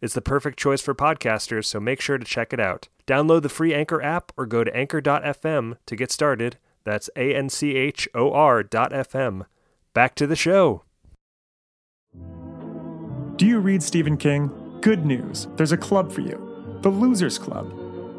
It's the perfect choice for podcasters, so make sure to check it out. Download the free Anchor app or go to anchor.fm to get started. That's A N C H O R.fm. Back to the show. Do you read Stephen King? Good news, there's a club for you the Losers Club.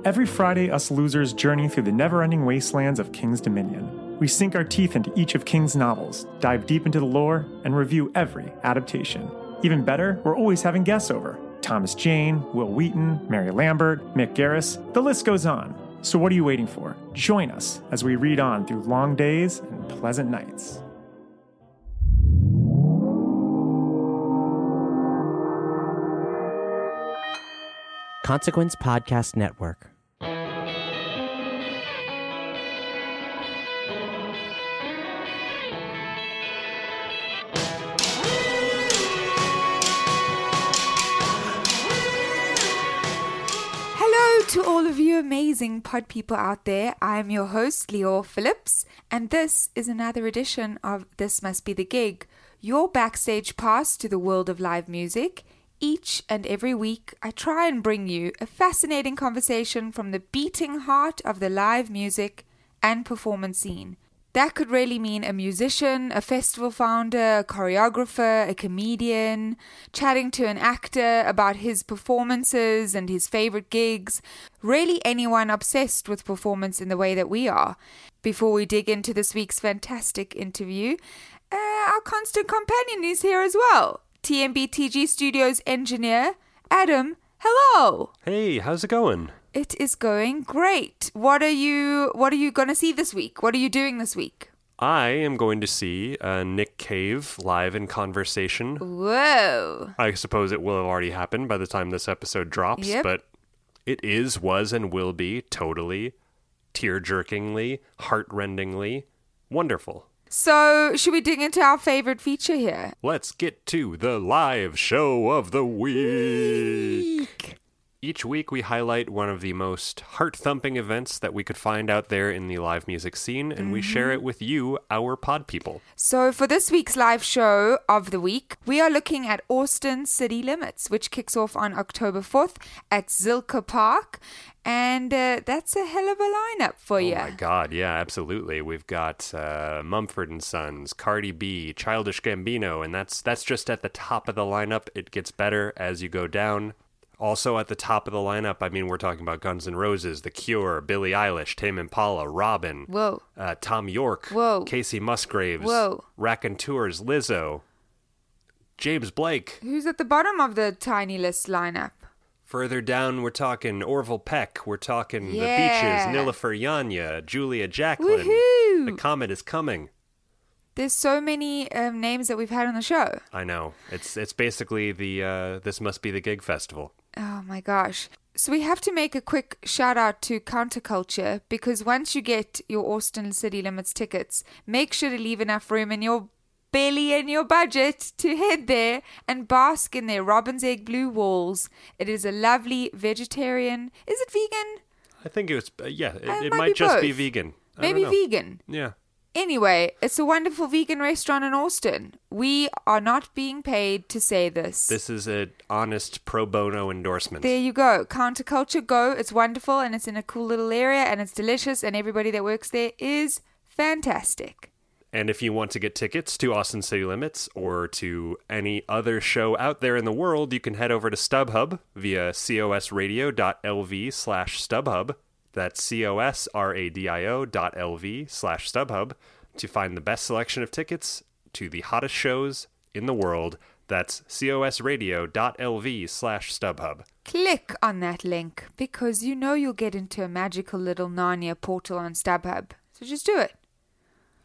Every Friday, us losers journey through the never ending wastelands of King's Dominion. We sink our teeth into each of King's novels, dive deep into the lore, and review every adaptation. Even better, we're always having guests over. Thomas Jane, Wil Wheaton, Mary Lambert, Mick Garris, the list goes on. So what are you waiting for? Join us as we read on through long days and pleasant nights. Consequence Podcast Network. Amazing pod people out there. I'm your host, Leo Phillips, and this is another edition of This Must Be the Gig, your backstage pass to the world of live music. Each and every week, I try and bring you a fascinating conversation from the beating heart of the live music and performance scene. That could really mean a musician, a festival founder, a choreographer, a comedian, chatting to an actor about his performances and his favorite gigs, really anyone obsessed with performance in the way that we are. Before we dig into this week's fantastic interview, uh, our constant companion is here as well. TMBTG Studios engineer, Adam. Hello. Hey, how's it going? It is going great. What are you what are you going to see this week? What are you doing this week? I am going to see uh, Nick Cave live in conversation. Whoa. I suppose it will have already happened by the time this episode drops, Yep. but it is, was, and will be totally, tear jerkingly, heart rendingly wonderful. So, should we dig into our favorite feature here? Let's get to the live show of the week. Each week, we highlight one of the most heart thumping events that we could find out there in the live music scene, and we share it with you, our pod people. So, for this week's live show of the week, we are looking at Austin City Limits, which kicks off on October 4th at Zilker Park. And uh, that's a hell of a lineup for you. Oh my God, yeah, absolutely. We've got uh, Mumford and Sons, Cardi B, Childish Gambino, and that's that's just at the top of the lineup. It gets better as you go down. Also at the top of the lineup, I mean, we're talking about Guns N' Roses, The Cure, Billie Eilish, Tame Impala, Robyn, Whoa. uh, Thom Yorke, Whoa. Kacey Musgraves, Whoa. Raconteurs, Lizzo, James Blake. Who's at the bottom of the tiny list lineup? Further down, we're talking Orville Peck. We're talking Yeah. The Beaches, Nilüfer Yanya, Julia Jacklin. Woohoo! The Comet is coming. There's so many um, names that we've had on the show. I know. It's it's basically the uh, this must be the gig festival. Oh my gosh. So we have to make a quick shout out to Counterculture because once you get your Austin City Limits tickets, make sure to leave enough room in your belly and your budget to head there and bask in their robin's egg blue walls. It is a lovely vegetarian. Is it vegan? I think it was uh, yeah. It, Uh, it might might, just be vegan. I Maybe vegan. Yeah. Anyway, it's a wonderful vegan restaurant in Austin. We are not being paid to say this. This is an honest pro bono endorsement. There you go. Counterculture, go. It's wonderful and it's in a cool little area and it's delicious and everybody that works there is fantastic. And if you want to get tickets to Austin City Limits or to any other show out there in the world, you can head over to StubHub via cosradio.lv slash StubHub. That's C-O-S-R-A-D-I-O dot L-V slash StubHub to find the best selection of tickets to the hottest shows in the world. That's cosradio.lv slash StubHub. Click on that link because you know you'll get into a magical little Narnia portal on StubHub. So just do it.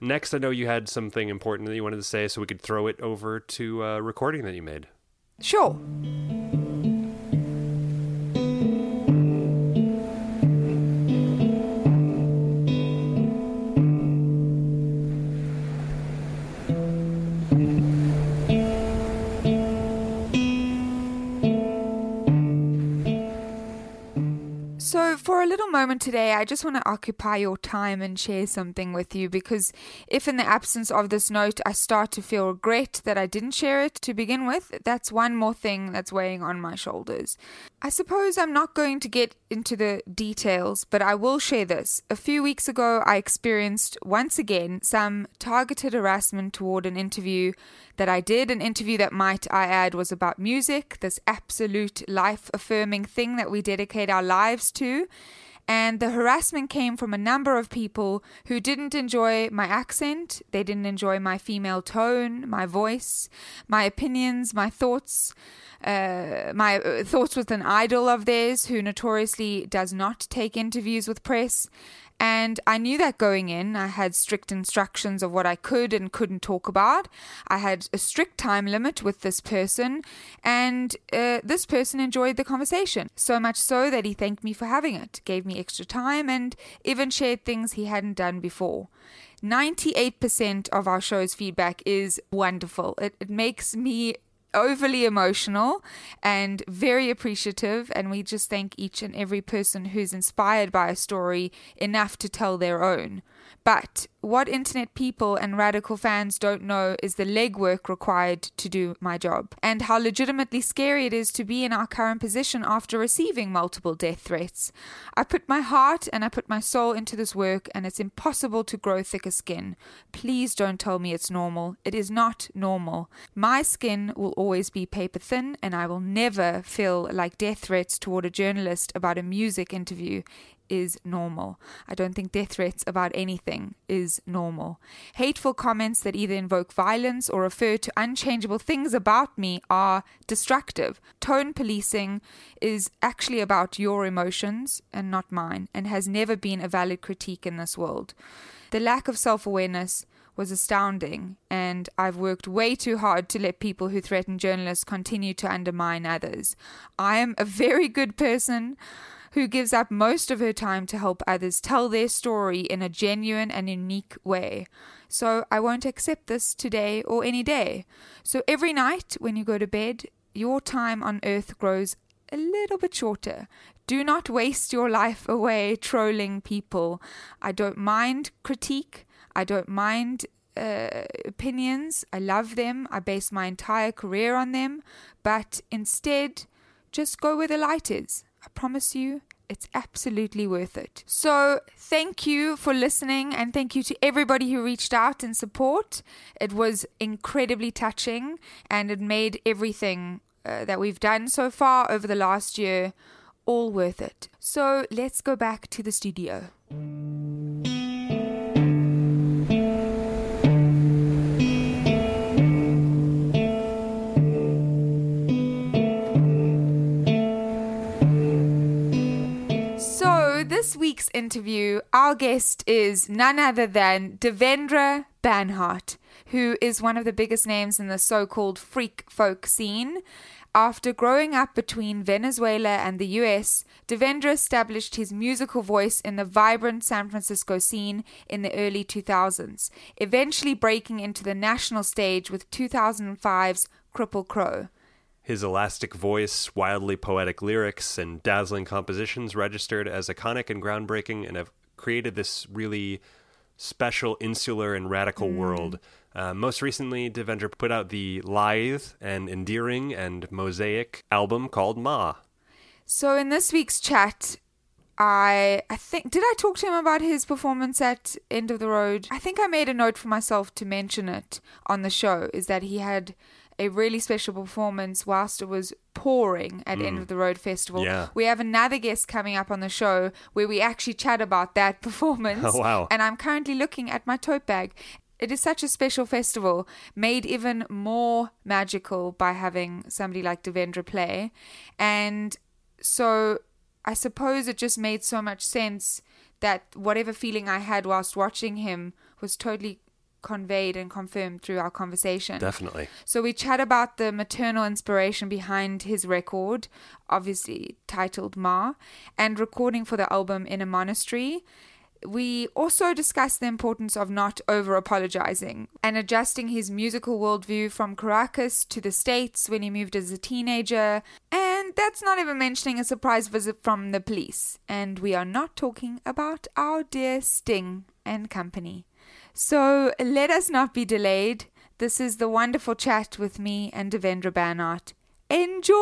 Next, I know you had something important that you wanted to say, so we could throw it over to a recording that you made. Sure. Moment today, I just want to occupy your time and share something with you because if, in the absence of this note, I start to feel regret that I didn't share it to begin with, that's one more thing that's weighing on my shoulders. I suppose I'm not going to get into the details, but I will share this. A few weeks ago, I experienced once again some targeted harassment toward an interview that I did. An interview that, might I add, was about music, this absolute life affirming thing that we dedicate our lives to. And the harassment came from a number of people who didn't enjoy my accent, they didn't enjoy my female tone, my voice, my opinions, my thoughts. Uh, my uh, thoughts with an idol of theirs who notoriously does not take interviews with press. And I knew that going in. I had strict instructions of what I could and couldn't talk about. I had a strict time limit with this person, and uh, this person enjoyed the conversation. So much so that he thanked me for having it, gave me extra time, and even shared things he hadn't done before. 98% of our show's feedback is wonderful. It, it makes me overly emotional and very appreciative. And we just thank each and every person who's inspired by a story enough to tell their own. But what internet people and radical fans don't know is the legwork required to do my job, and how legitimately scary it is to be in our current position after receiving multiple death threats. I put my heart and I put my soul into this work, and it's impossible to grow thicker skin. Please don't tell me it's normal. It is not normal. My skin will always be paper thin, and I will never feel like death threats toward a journalist about a music interview is normal. I don't think death threats about anything is normal. Hateful comments that either invoke violence or refer to unchangeable things about me are destructive. Tone policing is actually about your emotions and not mine, and has never been a valid critique in this world. The lack of self awareness was astounding, and I've worked way too hard to let people who threaten journalists continue to undermine others. I am a very good person who gives up most of her time to help others tell their story in a genuine and unique way. So I won't accept this today or any day. So every night when you go to bed, your time on earth grows a little bit shorter. Do not waste your life away trolling people. I don't mind critique. I don't mind uh, opinions. I love them. I base my entire career on them. But instead, just go where the light is. I promise you, it's absolutely worth it. So, thank you for listening and thank you to everybody who reached out in support. It was incredibly touching and it made everything uh, that we've done so far over the last year all worth it. So, let's go back to the studio. This week's interview, our guest is none other than Devendra Banhart, who is one of the biggest names in the so called freak folk scene. After growing up between Venezuela and the US, Devendra established his musical voice in the vibrant San Francisco scene in the early 2000s, eventually breaking into the national stage with 2005's Cripple Crow. His elastic voice, wildly poetic lyrics, and dazzling compositions registered as iconic and groundbreaking and have created this really special, insular, and radical Mm. world. Uh, most recently, Devendra put out the lithe and endearing and mosaic album called Ma. So in this week's chat, I I think did I talk to him about his performance at End of the Road? I think I made a note for myself to mention it on the show. Is that he had a really special performance whilst it was pouring at End mm. of the Road Festival. Yeah. We have another guest coming up on the show where we actually chat about that performance. Oh, wow. And I'm currently looking at my tote bag. It is such a special festival, made even more magical by having somebody like Devendra play. And so I suppose it just made so much sense that whatever feeling I had whilst watching him was totally conveyed and confirmed through our conversation. Definitely. So we chat about the maternal inspiration behind his record, obviously titled Ma, and recording for the album in a monastery. We also discuss the importance of not over apologizing and adjusting his musical worldview from Caracas to the States when he moved as a teenager. And that's not even mentioning a surprise visit from the police. And we are not talking about our dear Sting and company. So let us not be delayed. This is the wonderful chat with me and Devendra Banhart. Enjoy!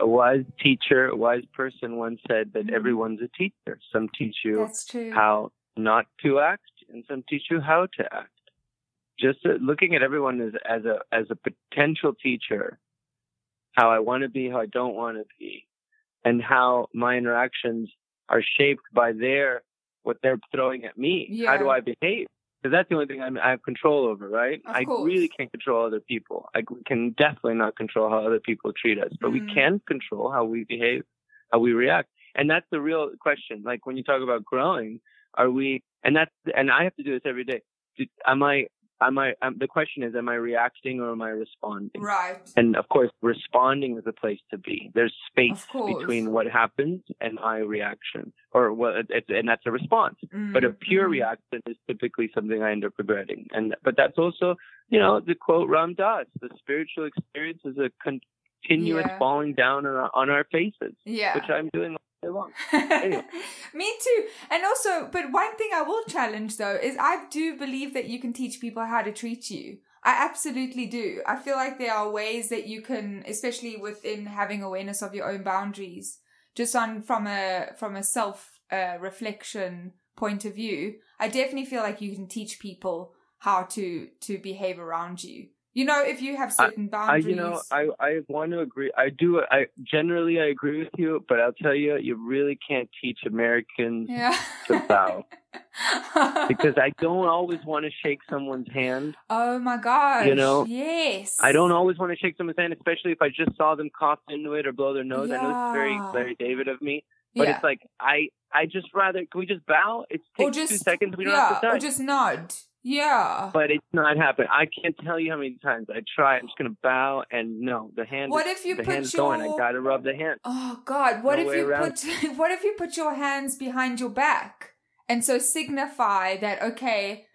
a wise teacher, a wise person once said that mm. everyone's a teacher. Some teach you how not to act, and some teach you how to act. Just looking at everyone as as a as a potential teacher, how I want to be, how I don't want to be, and how my interactions are shaped by their what they're throwing at me. How do I behave? Because that's the only thing I'm, I have control over, right? Of I course. really can't control other people. I can definitely not control how other people treat us, but we Mhm. can control how we behave, how we react. And that's the real question. Like when you talk about growing, are we, and that's, and I have to do this every day. Am I, am I, um, the question is, am I reacting or am I responding? Right. And of course, responding is a place to be. There's space between what happens and my reaction, or what, it's, and that's a response. But a pure Mhm. reaction is typically something I end up regretting. And but that's also, you know, the quote Ram Dass: "The spiritual experience is a continuous Yeah. falling down on our, on our faces," Yeah. which I'm doing Anyway. Me too. And also, but one thing I will challenge though is I do believe that you can teach people how to treat you. I absolutely do. I feel like there are ways that you can, especially within having awareness of your own boundaries, just on from a from a self uh, reflection point of view. I definitely feel like you can teach people how to to behave around you. You know, if you have certain I, boundaries. you know, I, I want to agree. I do. I generally I agree with you, but I'll tell you, you really can't teach Americans yeah. to bow because I don't always want to shake someone's hand. oh my gosh. You know, Yes. I don't always want to shake someone's hand, especially if I just saw them cough into it or blow their nose. Yeah. I know it's very very David of me, but Yeah. it's like I I just rather can we just bow? It takes just two seconds. We don't yeah, have to or just nod. Yeah. but it's not happening. I can't tell you how many times I try. I'm just gonna bow, and no, the hand. What if you the put hand's going? I gotta rub the hand. Oh God! What No if you around. put What if you put your hands behind your back and so signify that okay,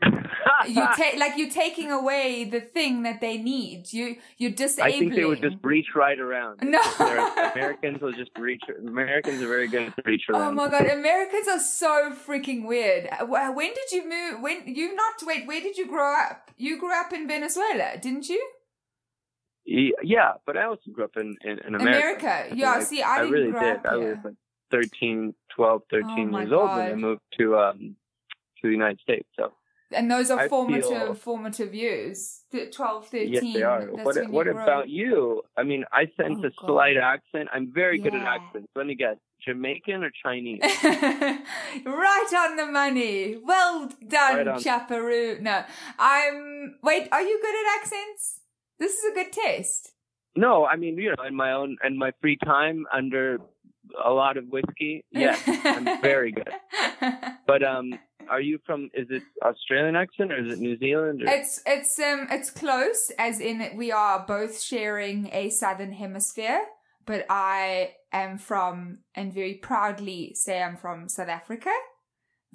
you take like you're taking away the thing that they need. You you're I think they would just reach right around. No. Americans will just reach. Americans are very good at reach Oh my god, Americans are so freaking weird. When did you move? When you not wait? Where did you grow up? You grew up in Venezuela, didn't you? Yeah, but I also grew up in in, in America. America. Yeah, see, I didn't really grow did. up I was like 13, 12, 13 Oh years old when I moved to um to the United States. So And those are I formative feel- formative years. Th- 12, 13. yes, they are. What what you about you? I mean, I sense Oh, a God. slight accent. I'm very good at accents. Let me guess, Jamaican or Chinese? right on the money. Well done, Right. Chaparoo. No, I'm. Wait, are you good at accents? This is a good test. no, I mean, you know, in my own in my free time under a lot of whiskey. Yes, I'm very good. But um, are you from? Is it Australian accent or is it New Zealand? Or? It's it's um it's close, as in we are both sharing a southern hemisphere. But I am from, and very proudly say I'm from South Africa,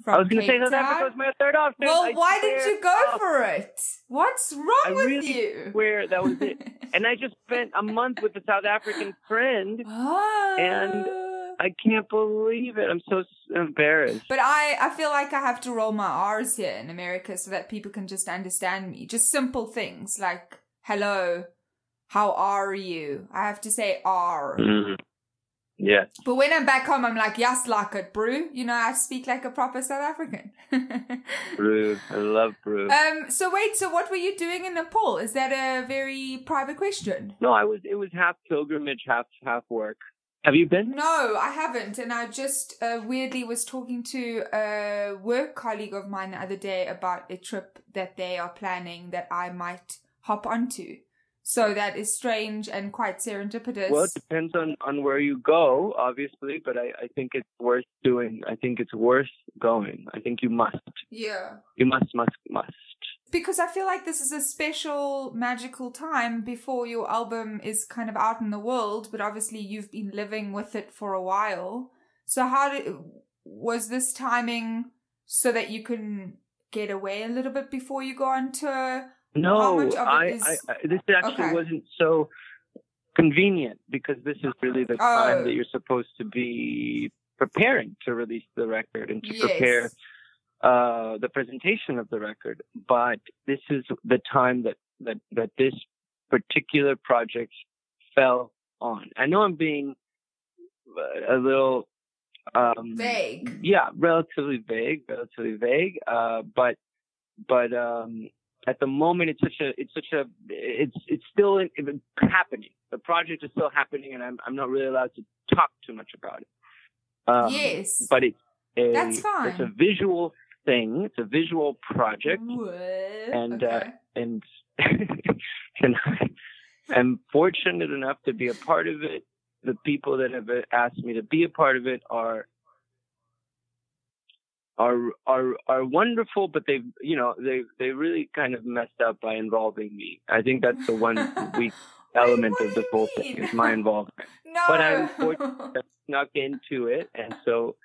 From I was going to say South Africa was my third option. Well, I why did you go Oh, for it? What's wrong I with really you? Where that was it. and I just spent a month with a South African friend, Ah. and I can't believe it. I'm so embarrassed. But I, I feel like I have to roll my R's here in America so that people can just understand me. Just simple things like hello, how are you? I have to say R. Mhm. Yeah. But when I'm back home, I'm like, yes, like it, brew. You know, I speak like a proper South African. Brew. I love brew. um. So wait. So what were you doing in Nepal? Is that a very private question? no, I was. It was half pilgrimage, half half work. Have you been? No, I haven't. And I just uh, weirdly was talking to a work colleague of mine the other day about a trip that they are planning that I might hop onto. So that is strange and quite serendipitous. Well, it depends on on where you go, obviously, but I I think it's worth doing. I think it's worth going. I think you must. yeah. You must, must, must. Because I feel like this is a special, magical time before your album is kind of out in the world, but obviously you've been living with it for a while. So how did was this timing so that you can get away a little bit before you go on tour? How No, much of it I, is- I, I this actually Okay. wasn't so convenient because this is really the Oh. time that oh. you're supposed to be preparing to release the record and to Yes. prepare uh, the presentation of the record. But this is the time that, that, that this particular project fell on. I know I'm being a little um, Vague. yeah, relatively vague, relatively vague. Uh, but but um, at the moment, it's such a it's such a it's it's still in, in- happening. The project is still happening, and I'm I'm not really allowed to talk too much about it. Um, Yes. but it's a That's fine. it's a visual thing. It's a visual project, What? and uh, and and I am fortunate enough to be a part of it. The people that have asked me to be a part of it are are are are wonderful, but they've you know they they really kind of messed up by involving me. I think that's the one weak element of the whole thing is my involvement. no. But I'm fortunate to snuck into it, and so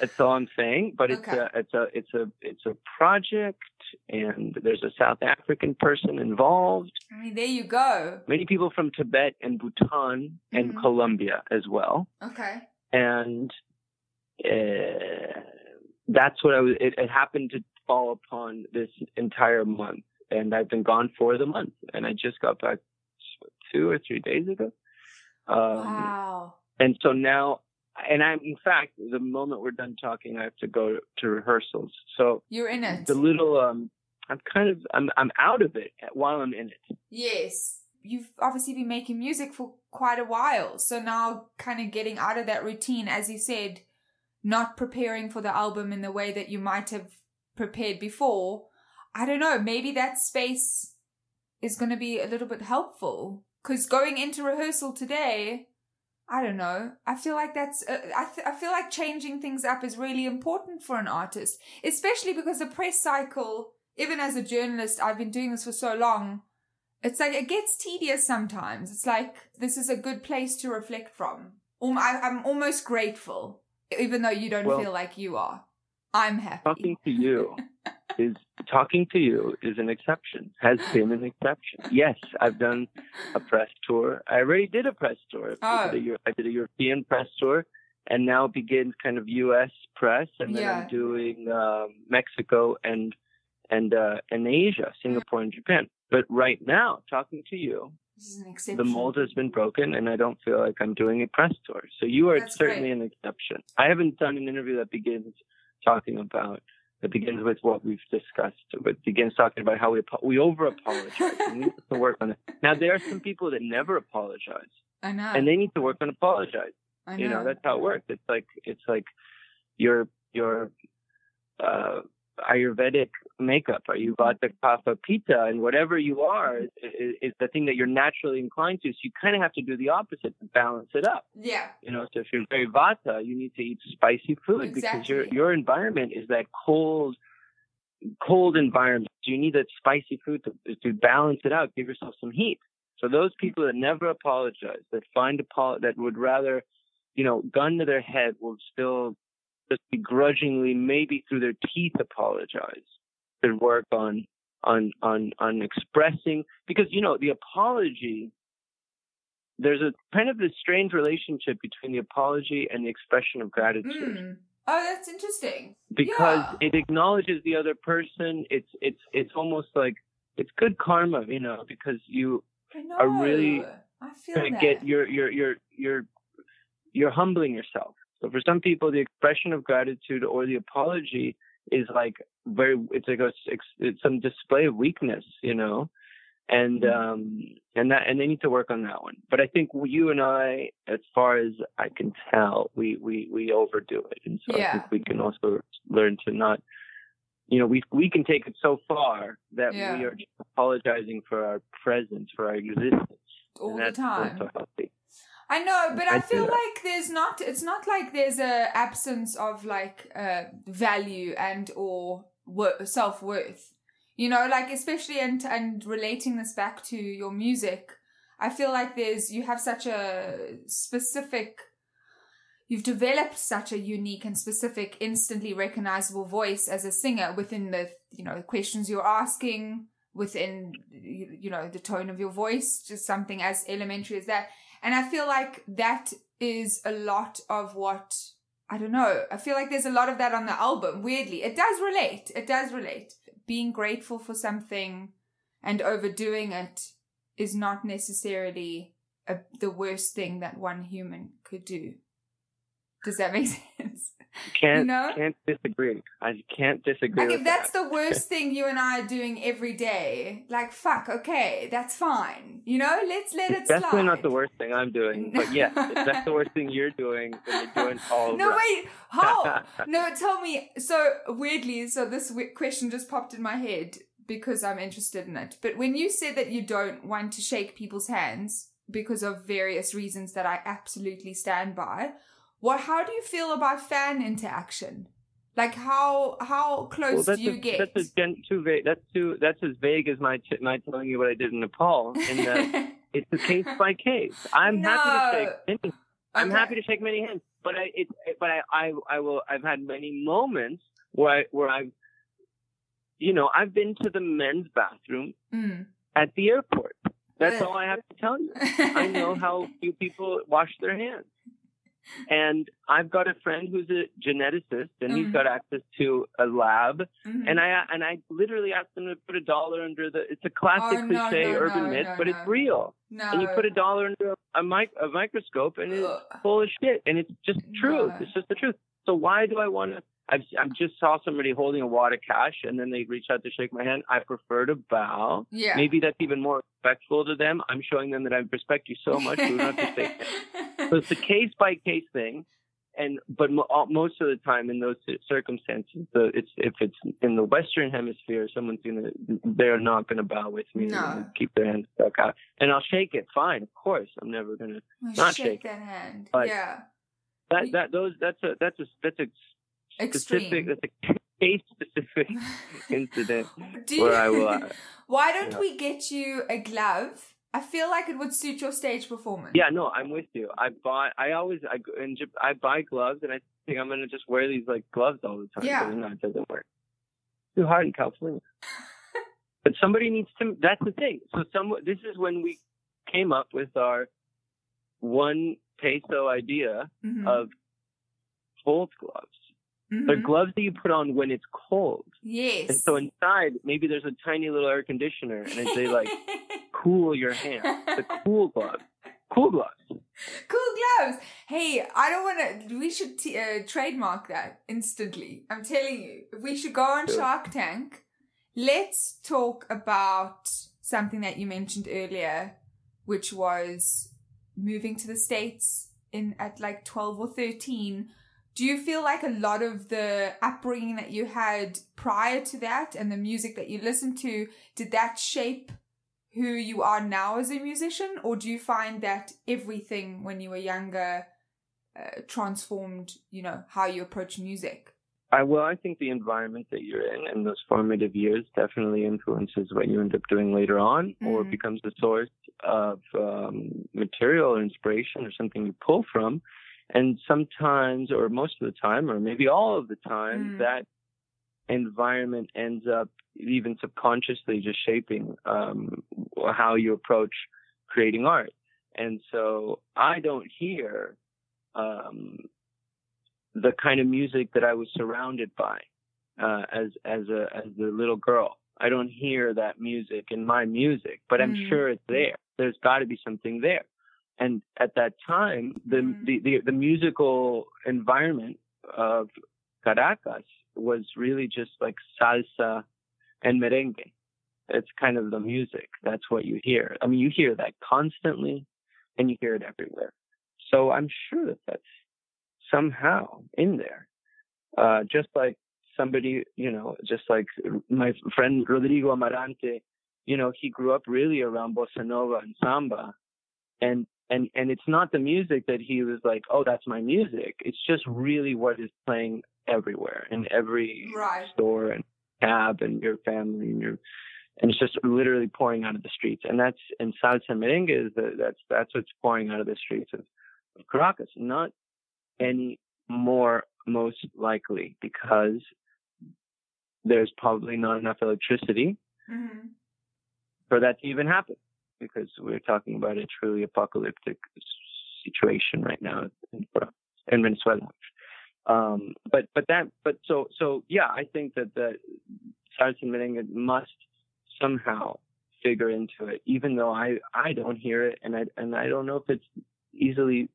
that's all I'm saying. But it's Okay. a it's a it's a it's a project, and there's a South African person involved. I mean, there you go. Many people from Tibet and Bhutan and Mhm. Colombia as well, Okay. and uh, that's what I was. It, it happened to fall upon this entire month, and I've been gone for the month, and I just got back two or three days ago. Um, wow. and so now and i'm in fact the moment we're done talking i have to go to rehearsals so You're in it. the little um i'm kind of i'm i'm out of it while i'm in it Yes. You've obviously been making music for quite a while. So now kind of getting out of that routine, as you said, not preparing for the album in the way that you might have prepared before. I don't know. Maybe that space is going to be a little bit helpful. Because going into rehearsal today, I don't know. I feel like that's, uh, I, th- I feel like changing things up is really important for an artist, especially because the press cycle, even as a journalist, I've been doing this for so long. It's like it gets tedious sometimes. It's like this is a good place to reflect from. Um, I, I'm almost grateful, even though you don't Well- feel like you are. I'm happy. talking to you is talking to you is an exception has been an exception yes i've done a press tour i already did a press tour I, Oh. did a, I did a european press tour and now begins kind of us press and then Yeah. i'm doing um, mexico and and uh and asia singapore and japan but right now talking to you This is an exception. the mold has been broken and I don't feel like I'm doing a press tour. So you are That's certainly great. an exception. I haven't done an interview that begins talking about that begins with what we've discussed, but begins talking about how we we over apologize. we need to work on it. Now there are some people that never apologize, I know. and they need to work on apologize. I know. You know that's how it works. It's like it's like your your uh, Ayurvedic makeup or you Vata Kapha Pitta and whatever you are is, is, is the thing that you're naturally inclined to. So you kind of have to do the opposite to balance it up. yeah. You know, so if you're very Vata, you need to eat spicy food because your your environment is that cold cold environment. So you need that spicy food to to balance it out. Give yourself some heat. So those people that never apologize, that find apol- that would rather, you know, gun to their head, will still just begrudgingly, maybe through their teeth, apologize. Should work on on on on expressing because you know the apology. There's a kind of this strange relationship between the apology and the expression of gratitude Mm. Oh, that's interesting. because Yeah. it acknowledges the other person. It's it's it's almost like it's good karma, you know, because you are really I feel that. get you're you're you're you're you're humbling yourself. So for some people, the expression of gratitude or the apology is like very it's like a it's some display of weakness, you know, and Mm-hmm. um and that and they need to work on that one. But I think you and I, as far as I can tell, we we we overdo it, and so I think we can also learn to not. You know, we we can take it so far that Yeah. we are just apologizing for our presence, for our existence all the time. I know, but I, I feel like there's not. It's not like there's a absence of like uh, value and or wor- self worth. You know, like especially and and relating this back to your music, I feel like there's you have such a specific. You've developed such a unique and specific, instantly recognizable voice as a singer within the you know the questions you're asking, within you know the tone of your voice, just something as elementary as that. And I feel like that is a lot of what I don't know. I feel like there's a lot of that on the album. Weirdly, it does relate. It does relate. Being grateful for something and overdoing it is not necessarily a, the worst thing that one human could do. Does that make sense? Can't know? can't disagree. I can't disagree. Like if that's that. the worst thing you and I are doing every day, like fuck, okay, that's fine. You know, let's let it definitely slide. not the worst thing I'm doing, but yeah, if that's the worst thing you're doing, then you're doing all No, right. wait, how? no, tell me. So weirdly, so this question just popped in my head because I'm interested in it. But when you said that you don't want to shake people's hands because of various reasons that I absolutely stand by, what? How do you feel about fan interaction? Like how how close that's do you a, get? that's a gen- too vague. That's too that's as vague as my t- my telling you what I did in Nepal. In that it's a case by case. I'm happy to shake. Many, I'm happy to shake many hands, but I it but I I I will. I've had many moments where I, where I've you know I've been to the men's bathroom Mm. at the airport. That's all I have to tell you. I know how few people wash their hands. And I've got a friend who's a geneticist and he's got access to a lab Mhm. and I and I literally asked him to put a dollar under the it's a classic Oh, no, cliche no, urban no, myth, but it's real. no. And you put a dollar under a, a mic a microscope and it's Ugh. full of shit and it's just truth. No. It's just the truth. So why do I want to I've, I just saw somebody holding a wad of cash and then they reach out to shake my hand. I prefer to bow. Yeah. Maybe that's even more respectful to them. I'm showing them that I respect you so much. We don't have to hands. So it's a case by case thing, and but mo- most of the time in those circumstances, the, it's if it's in the Western Hemisphere, someone's gonna they're not gonna bow with me. No. keep their hand stuck out, and I'll shake it. Fine, of course. I'm never gonna not shake shake. that hand. But- yeah. That that those that's a that's a that's a Extreme. specific that's a case specific incident Do where you- I will. Uh, Why don't Yeah. we get you a glove? I feel like it would suit your stage performance. Yeah, no, I'm with you. I buy. I always. I in. I buy gloves, and I think I'm gonna just wear these like gloves all the time. Yeah. No, it doesn't work. Too hot in California. but somebody needs to. That's the thing. So some. This is when we came up with our one peso idea Mhm. of cold gloves. They're Mhm. gloves that you put on when it's cold. Yes. And so inside, maybe there's a tiny little air conditioner, and they like cool your hand. The cool gloves. Cool gloves. cool gloves. Hey, I don't want to. We should t- uh, trademark that instantly. I'm telling you, we should go on Sure. Shark Tank. Let's talk about something that you mentioned earlier, which was moving to the states in at like 12 or 13. Do you feel like a lot of the upbringing that you had prior to that and the music that you listened to did that shape who you are now as a musician, or do you find that everything when you were younger uh, transformed, you know, how you approach music? I well, I think the environment that you're in and those formative years definitely influences what you end up doing later on, or Mhm. becomes a source of um, material or inspiration or something you pull from. And sometimes, or most of the time, or maybe all of the time, Mm. that environment ends up even subconsciously just shaping um, how you approach creating art. And so I don't hear um, the kind of music that I was surrounded by uh, as as a as a little girl. I don't hear that music in my music, but I'm Mm. sure it's there. There's got to be something there. And at that time, the, Mm. the, the the musical environment of Caracas was really just like salsa and merengue. It's kind of the music. That's what you hear. I mean, you hear that constantly, and you hear it everywhere. So I'm sure that that's somehow in there. Uh, just like somebody, you know, just like my friend Rodrigo Amarante, you know, he grew up really around bossa nova and samba, and and and it's not the music that he was like, oh, that's my music. It's just really what is playing everywhere in every Right. store and cab and your family and your and it's just literally pouring out of the streets. And that's and salsa and merengue is the, that's that's what's pouring out of the streets of, of Caracas. Not any more most likely because there's probably not enough electricity Mhm. For that to even happen because we're talking about a truly apocalyptic situation right now in, in Venezuela. Um, but but that but so so yeah, I think that the and merengue must somehow figure into it, even though I I don't hear it and I and I don't know if it's easily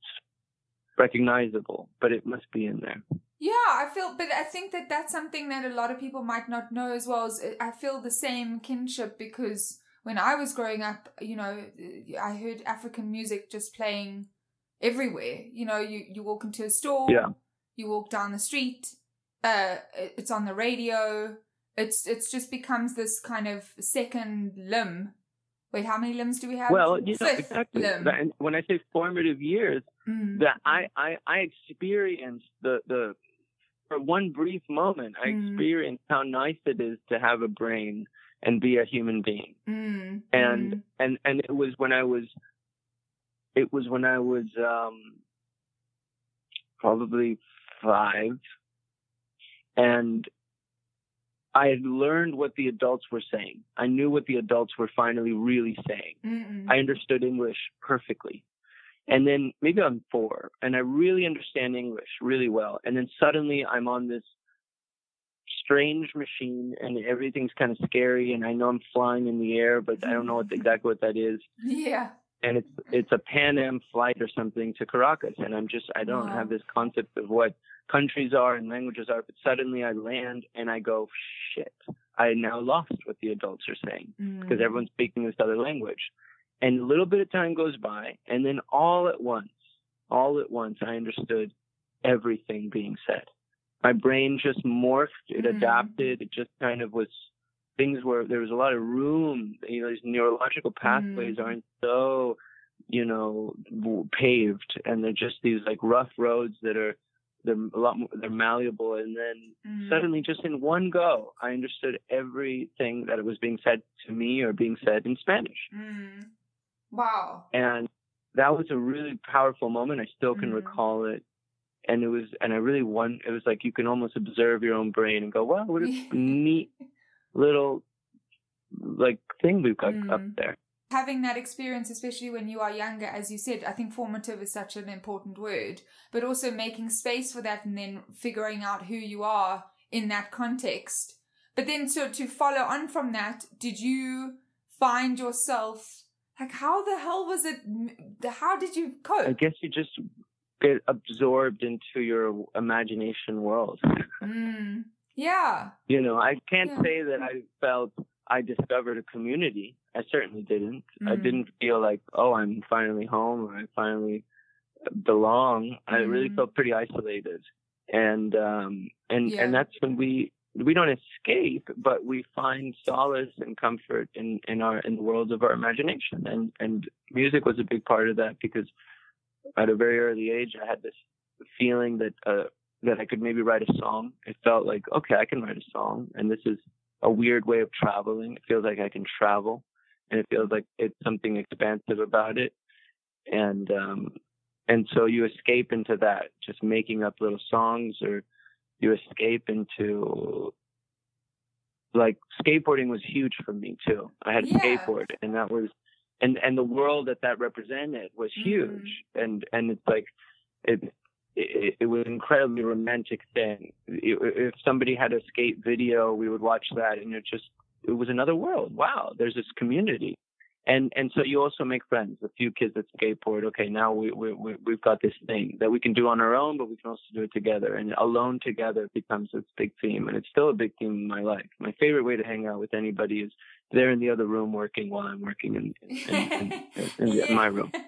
recognizable, but it must be in there. Yeah, I feel, but I think that that's something that a lot of people might not know as well. As I feel the same kinship because when I was growing up, you know, I heard African music just playing everywhere. You know, you you walk into a store, Yeah. you walk down the street, uh, it's on the radio. It's it's just becomes this kind of second limb. Wait, how many limbs do we have? Well, you know exactly. limb. And when I say formative years, Mm. that I, I I experienced the the for one brief moment I Mm. experienced how nice it is to have a brain and be a human being. Mm. And Mm. and and it was when I was it was when I was um probably 5 and I had learned what the adults were saying. I knew what the adults were finally really saying. Mm-mm. I understood English perfectly. And then maybe I'm four and I really understand English really well. And then suddenly I'm on this strange machine and everything's kind of scary and I know I'm flying in the air, but I don't know what exactly what that is. yeah. And it's it's a Pan Am flight or something to Caracas and I'm just I don't Wow. have this concept of what countries are and languages are, but suddenly I land and I go, shit, I now lost what the adults are saying because Mm. everyone's speaking this other language. And a little bit of time goes by, and then all at once, all at once, I understood everything being said. My brain just morphed, it Mm. adapted, it just kind of was things where there was a lot of room. You know, these neurological pathways Mm. aren't so, you know, paved, and they're just these like rough roads that are they're a lot more, they're malleable, and then Mm. suddenly just in one go i understood everything that was being said to me or being said in spanish Mm. Wow. and that was a really powerful moment i still can Mm. recall it and it was and i really won it was like you can almost observe your own brain and go wow what a neat little like thing we've got up Mm. there having that experience, especially when you are younger, as you said, I think formative is such an important word, but also making space for that and then figuring out who you are in that context. But then, so to follow on from that, did you find yourself like, how the hell was it? How did you cope? i guess you just get absorbed into your imagination world Mm. Yeah. you know i can't Yeah. say that i felt i discovered a community i certainly didn't i Mhm. didn't feel like oh i'm finally home or i finally belong i really Mhm. felt pretty isolated and um and Yeah. and that's when we we don't escape but we find solace and comfort in in our in the world of our imagination and and music was a big part of that because at a very early age i had this feeling that uh that I could maybe write a song. It felt like, okay, I can write a song and this is a weird way of traveling. It feels like I can travel and it feels like it's something expansive about it. And um and so you escape into that, just making up little songs, or you escape into like skateboarding was huge for me too. I had a Yeah. skateboard, and that was, and and the world that that represented was mm-hmm. huge, and and it's like, it. It, it was an incredibly romantic thing. It- If somebody had a skate video, we would watch that, and it just it was another world. Wow, there's this community, and and so you also make friends. A few kids that skateboard. Okay, now we we, we we've got this thing that we can do on our own, but we can also do it together. And alone together becomes this big theme, and it's still a big theme in my life. My favorite way to hang out with anybody is they're in the other room working while I'm working in in, in, in, in, my room.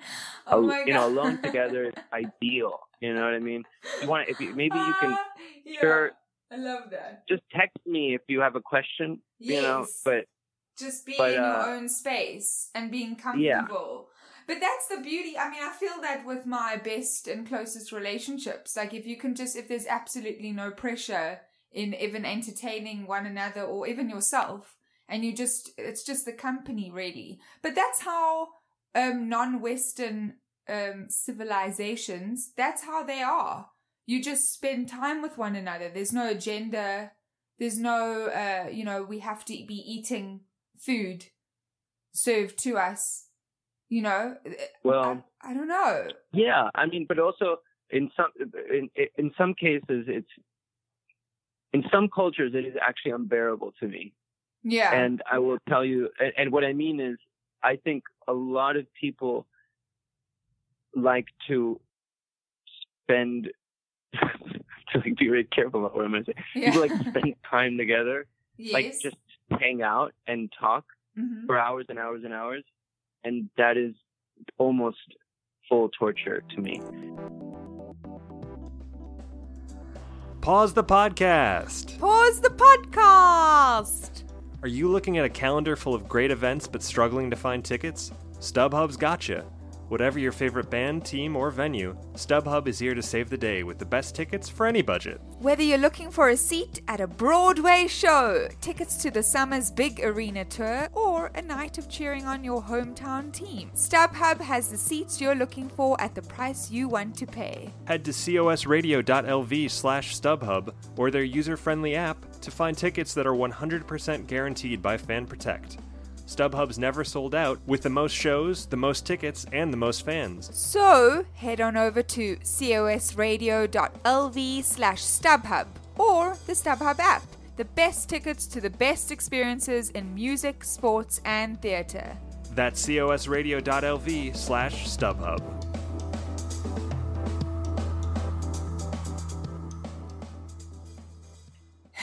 Oh my you know, alone together is ideal. You know what I mean? You want if you, maybe you can Ah, yeah, sure I love that. just text me if you have a question. You know, but Just being But, in your uh, own space and being Yeah. comfortable. But that's the beauty. I mean, I feel that with my best and closest relationships. Like, if you can just, if there's absolutely no pressure in even entertaining one another or even yourself, and you just, it's just the company, really. But that's how um, non Western um, civilizations, that's how they are. You just spend time with one another. There's no agenda. There's no, uh, you know, we have to be eating food served to us. You know, well, I, I don't know. yeah. I mean, but also in some in in some cases, it's in some cultures it is actually unbearable to me. Yeah. And I will tell you, and, and what I mean is, I think a lot of people like to spend. to like be very careful about what I'm going to say. Yeah. People like to spend time together, like Yes. just hang out and talk Mhm. for hours and hours and hours, and that is almost full torture to me. Pause the podcast. Pause the podcast. Are you looking at a calendar full of great events but struggling to find tickets? StubHub's gotcha. Whatever your favorite band, team, or venue, StubHub is here to save the day with the best tickets for any budget. Whether you're looking for a seat at a Broadway show, tickets to the summer's big arena tour, or a night of cheering on your hometown team, StubHub has the seats you're looking for at the price you want to pay. Head to cosradio.lv slash StubHub or their user-friendly app to find tickets that are 100% guaranteed by Fan Protect. StubHub's never sold out, with the most shows, the most tickets, and the most fans. So head on over to cosradio.lv slash StubHub or the StubHub app. The best tickets to the best experiences in music, sports, and theatre. That's cosradio.lv slash StubHub.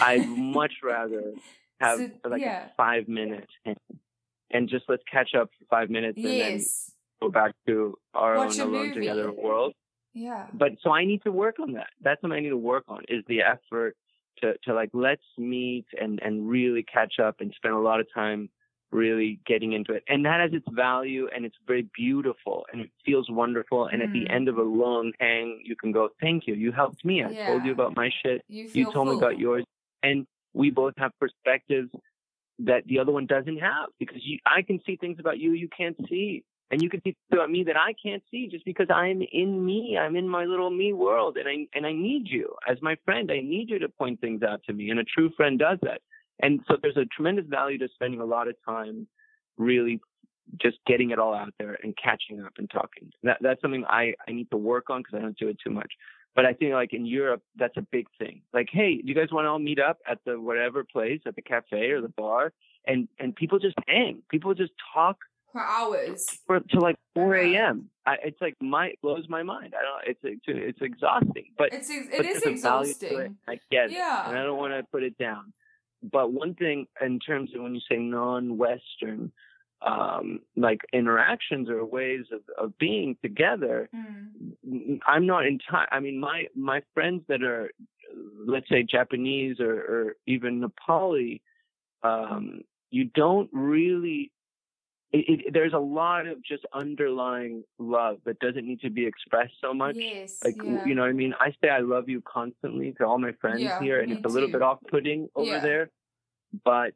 I'd much rather have So, like yeah. a five minute and, just let's catch up for five minutes and then go back to our Watch own alone movie. together world. Yeah. But so I need to work on that. That's what I need to work on is the effort to, to like let's meet and, and really catch up and spend a lot of time really getting into it. And that has its value and it's very beautiful and it feels wonderful. And at the Mm. end of a long hang, you can go, thank you. You helped me. I told you about my shit. You You told me about yours. And we both have perspectives that the other one doesn't have because you, I can see things about you you can't see. And you can see about me that I can't see just because I'm in me. I'm in my little me world and I and I need you as my friend. I need you to point things out to me. And a true friend does that. And so there's a tremendous value to spending a lot of time really just getting it all out there and catching up and talking. That that's something I, I need to work on because I don't do it too much. But I think like in Europe, that's a big thing. Like, hey, do you guys want to all meet up at the whatever place, at the cafe or the bar? And and people just hang. People just talk For hours. for to like 4 a.m. I, it's like my it blows my mind. I don't. It's it's, it's exhausting, but It's ex- but it is value to it. exhausting. I get Yeah. it, and I don't want to put it down. But one thing in terms of when you say non-Western, um, like interactions or ways of, of being together, Mm. I'm not entire. I mean, my my friends that are, let's say, Japanese or, or even Nepali, um, you don't really. It, it, there's a lot of just underlying love that doesn't need to be expressed so much. Yes. Like yeah. you know what I mean? I say I love you constantly to all my friends Yeah, here, and it's a little bit off-putting over Yeah. there, but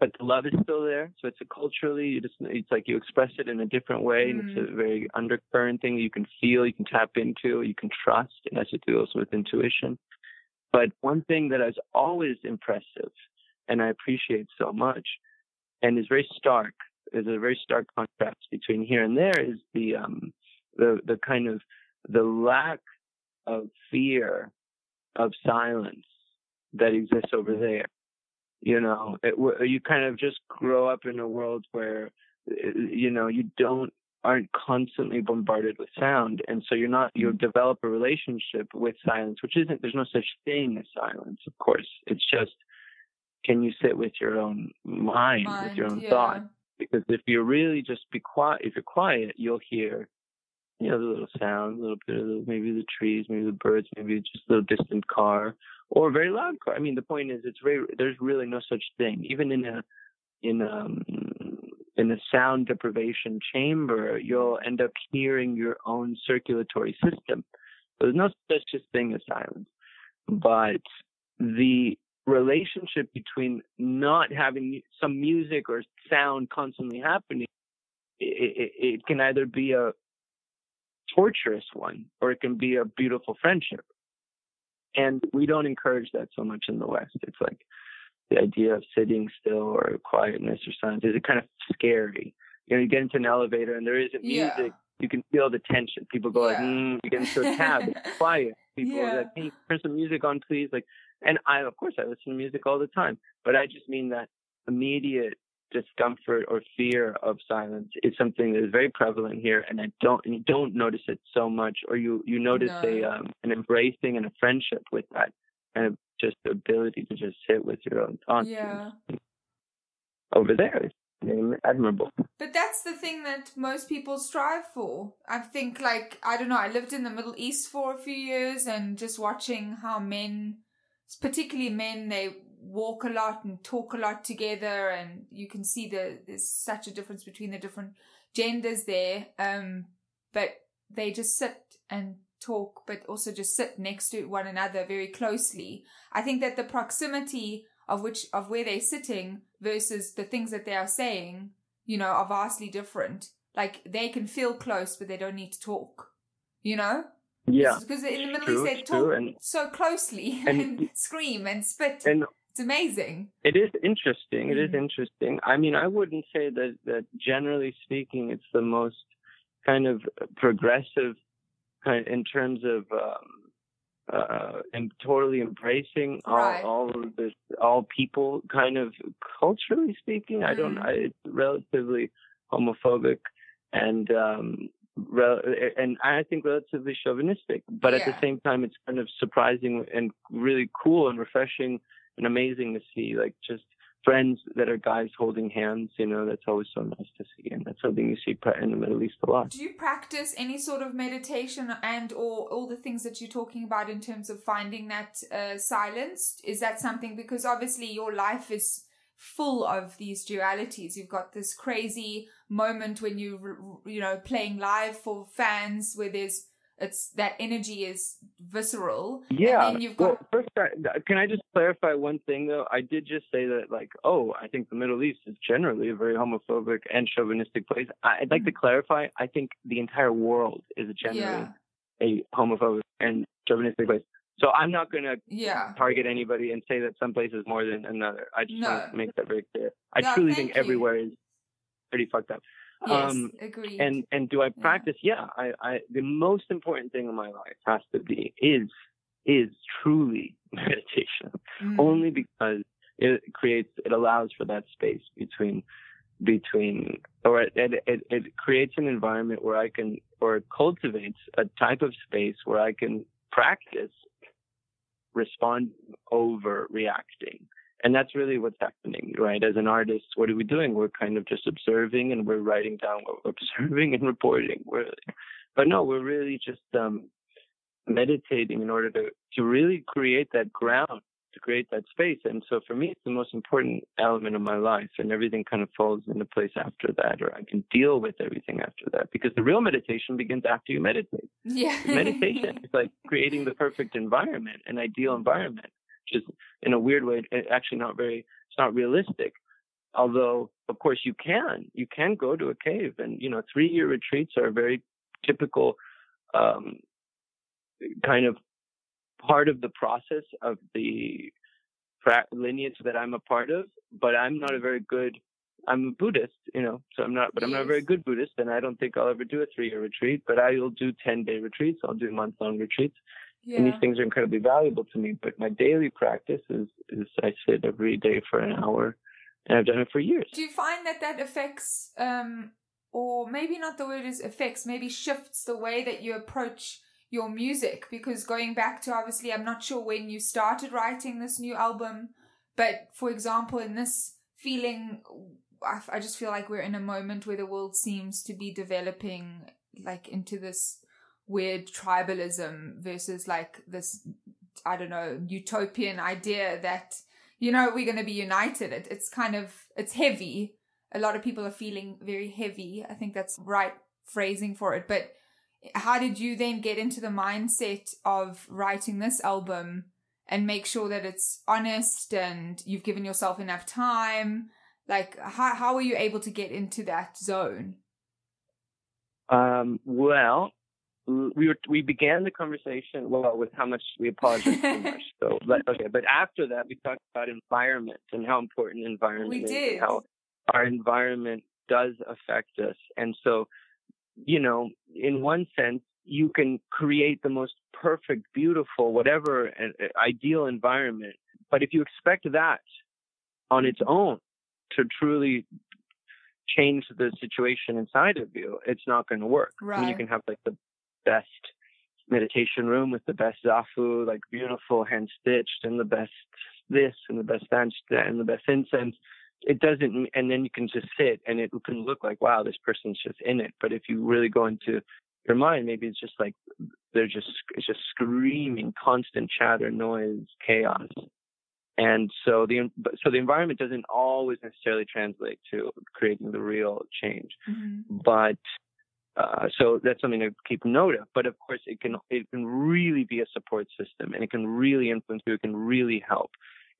but the love is still there. So it's a culturally, you just, it's like you express it in a different way, and it's a very undercurrent thing you can feel, you can tap into, you can trust. It has to do also with intuition. But one thing that is always impressive, and I appreciate so much, and is very stark, is a very stark contrast between here and there, is the um, the the kind of the lack of fear of silence that exists over there. You know, it, you kind of just grow up in a world where, eh, you know, you don't aren't constantly bombarded with sound, and so you're not you mm-hmm. develop a relationship with silence, which isn't there's no such thing as silence. Of course, it's just can you sit with your own mind, Mind, with your own yeah. thought? Because if you really just be quiet, if you're quiet, you'll hear you know, the little sound, a little bit of the, maybe the trees, maybe the birds, maybe just a little distant car or a very loud car. I mean, the point is, it's very, there's really no such thing. Even in a, in um in a sound deprivation chamber, you'll end up hearing your own circulatory system. There's no such thing as silence. But the relationship between not having some music or sound constantly happening, it, it, it can either be a torturous one or it can be a beautiful friendship. And we don't encourage that so much in the West. It's like the idea of sitting still or quietness or silence is kind of scary. You know, you get into an elevator and there isn't Yeah. music. You can feel the tension. People go like, mm, you get into a cab, it's quiet. People are Yeah. like, hey, turn some music on, please. Like, and I, of course, I listen to music all the time, but I just mean that immediate discomfort or fear of silence is something that is very prevalent here, and I don't, and you don't notice it so much, or you you notice a um, an embracing and a friendship with that, and just the ability to just sit with your own thoughts. Yeah. Over there, it's admirable. But that's the thing that most people strive for. I think, like, I don't know, I lived in the Middle East for a few years and just watching how men, particularly men, they walk a lot and talk a lot together, and you can see the there's such a difference between the different genders there. Um, but they just sit and talk, but also just sit next to one another very closely. I think that the proximity of which of where they're sitting versus the things that they are saying, you know, are vastly different. Like they can feel close, but they don't need to talk. You know? Yeah, Because in the Middle true, East they talk true, and- so closely and, and- scream and spit. and it's amazing. It is interesting. It is Mm. interesting. I mean, I wouldn't say that that generally speaking, it's the most kind of progressive kind in terms of um, uh, and totally embracing all Right. all of this all people kind of culturally speaking. I don't. Mm. I, it's relatively homophobic and. um rel- and I think relatively chauvinistic, but at the same time, it's kind of surprising and really cool and refreshing and amazing to see like just friends that are guys holding hands you know that's always so nice to see and that's something you see in the middle east a lot Do you practice any sort of meditation and or all the things that you're talking about in terms of finding that uh, silence? Is that something because obviously your life is full of these dualities. You've got this crazy moment when you you know playing live for fans where there's it's that energy is visceral. yeah And then you've got well first can i just clarify one thing though i did just say that like oh i think the middle east is generally a very homophobic and chauvinistic place i'd like to mm. clarify i think the entire world is generally yeah. a homophobic and chauvinistic place so i'm not going to Yeah. target anybody and say that some place is more than another. I just No. want to make that very clear. I No, truly think you. everywhere is pretty fucked up. Yes, Um, agreed. and and do I practice? Yeah, I, I the most important thing in my life has to be is is truly meditation. Mm. Only because it creates it allows for that space between between or it, it it it creates an environment where I can or cultivates a type of space where I can practice respond over reacting. And that's really what's happening, right? As an artist, what are we doing? We're kind of just observing and we're writing down what we're observing and reporting. We're, but no, we're really just um, meditating in order to, to really create that ground, to create that space. And so for me, it's the most important element of my life, and everything kind of falls into place after that, or I can deal with everything after that. Because the real meditation begins after you meditate yeah. meditation is like creating the perfect environment, an ideal environment, which is in a weird way actually not very, it's not realistic. although of course you can you can go to a cave and you know three year retreats are a very typical um, kind of part of the process of the lineage that i'm a part of but i'm not a very good i'm a buddhist you know so i'm not but i'm not a very good buddhist and i don't think i'll ever do a three year retreat but i will do 10 day retreats i'll do month long retreats Yeah. and these things are incredibly valuable to me but my daily practice is is i sit every day for an hour and I've done it for years. Do you find that that affects, um, or maybe not the word is affects, maybe shifts the way that you approach your music? Because going back to obviously, I'm not sure when you started writing this new album, but for example, in this feeling, I, I just feel like we're in a moment where the world seems to be developing like into this weird tribalism versus like this, I don't know, utopian idea that you know we're going to be united. It, it's kind of it's heavy. A lot of people are feeling very heavy. I think that's right phrasing for it. But how did you then get into the mindset of writing this album and make sure that it's honest and you've given yourself enough time? Like how, how were you able to get into that zone? Um, well we were we began the conversation well with how much we apologize too much. So but, okay, but after that we talked about environment and how important environment We is did. how our environment does affect us. And so, you know, in one sense, you can create the most perfect, beautiful, whatever uh, ideal environment, but if you expect that on its own to truly change the situation inside of you, it's not going to work. I mean, you can have like the best meditation room with the best zafu, like beautiful hand stitched, and the best this and the best that and the best incense. It doesn't, and then you can just sit and it can look like, wow, this person's just in it. But if you really go into your mind, maybe it's just like they're just it's just screaming, constant chatter, noise, chaos. And so the so the environment doesn't always necessarily translate to creating the real change Mm-hmm. but uh, so that's something to keep note of. But of course, it can it can really be a support system, and it can really influence you. It can really help.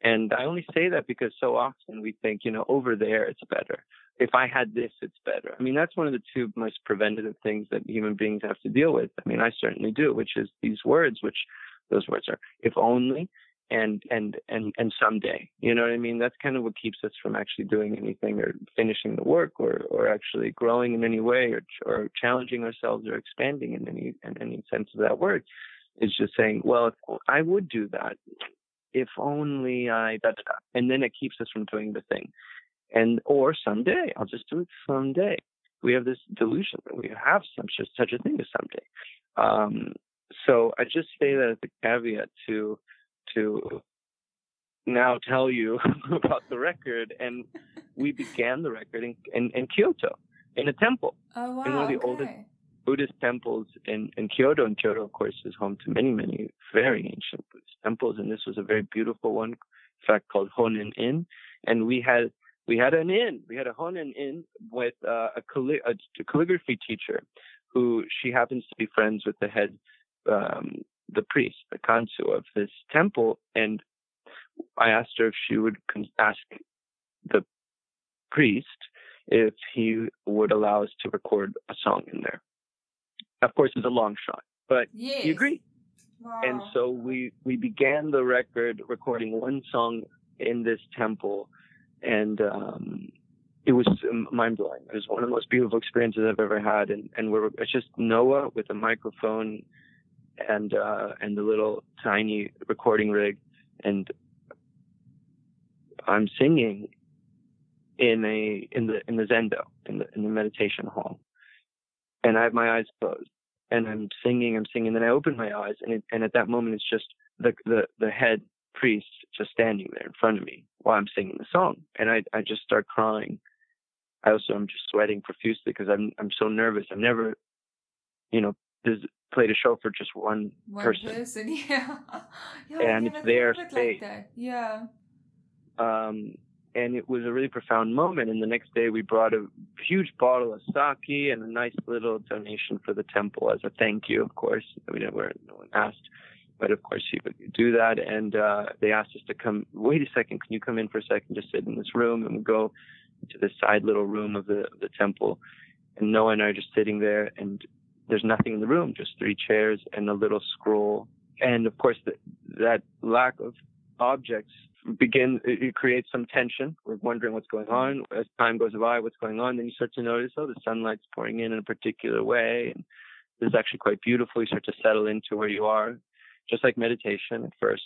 And I only say that because so often we think, you know, over there it's better. If I had this, it's better. I mean, that's one of the two most preventative things that human beings have to deal with. I mean, I certainly do, which is these words, which those words are, if only and and and and someday. You know what i mean? That's kind of what keeps us from actually doing anything or finishing the work or or actually growing in any way or or challenging ourselves or expanding in any in any sense of that word. Is just saying well i would do that if only i da, da, da. and then it keeps us from doing the thing. And or someday i'll just do it someday. We have this delusion that we have such a, such a thing as someday. Um so i just say that as a caveat to to now tell you about the record. And we began the record in, in, in Kyoto, in a temple, oh wow in one of the okay. oldest Buddhist temples in, in Kyoto. And Kyoto, of course, is home to many, many very ancient Buddhist temples. And this was a very beautiful one, in fact, called Honen-in. And we had we had an inn. We had a Honen Inn with uh, a, calli- a calligraphy teacher who she happens to be friends with the head um, the priest, the kansu of this temple, and I asked her if she would ask the priest if he would allow us to record a song in there. Of course, it's a long shot, but yes. he agreed. wow. And so we we began the record recording one song in this temple, and um, it was mind blowing. It was one of the most beautiful experiences I've ever had. And and we're it's just Noah with a microphone and uh, and the little tiny recording rig, and I'm singing in a in the in the zendo in the in the meditation hall, and I have my eyes closed, and I'm singing, I'm singing, and then I open my eyes, and it, and at that moment it's just the the the head priest just standing there in front of me while I'm singing the song, and I I just start crying. I also am just sweating profusely because I'm I'm so nervous. I've never, you know, this played a show for just one, one person. person, yeah, yeah And it's their thought of it space. like that. yeah um, and it was a really profound moment. And the next day, we brought a huge bottle of sake and a nice little donation for the temple as a thank you. Of course, we didn't. No one asked, but of course, he would do that. And uh, they asked us to come. Wait a second, can you come in for a second? Just sit in this room, and we go to the side little room of the of the temple, and Noah and I are just sitting there, and there's nothing in the room, just three chairs and a little scroll. And of course, the, that lack of objects begin it, creates some tension. We're wondering what's going on as time goes by. What's going on? Then you start to notice, oh, the sunlight's pouring in in a particular way, and this is actually quite beautiful. You start to settle into where you are, just like meditation at first.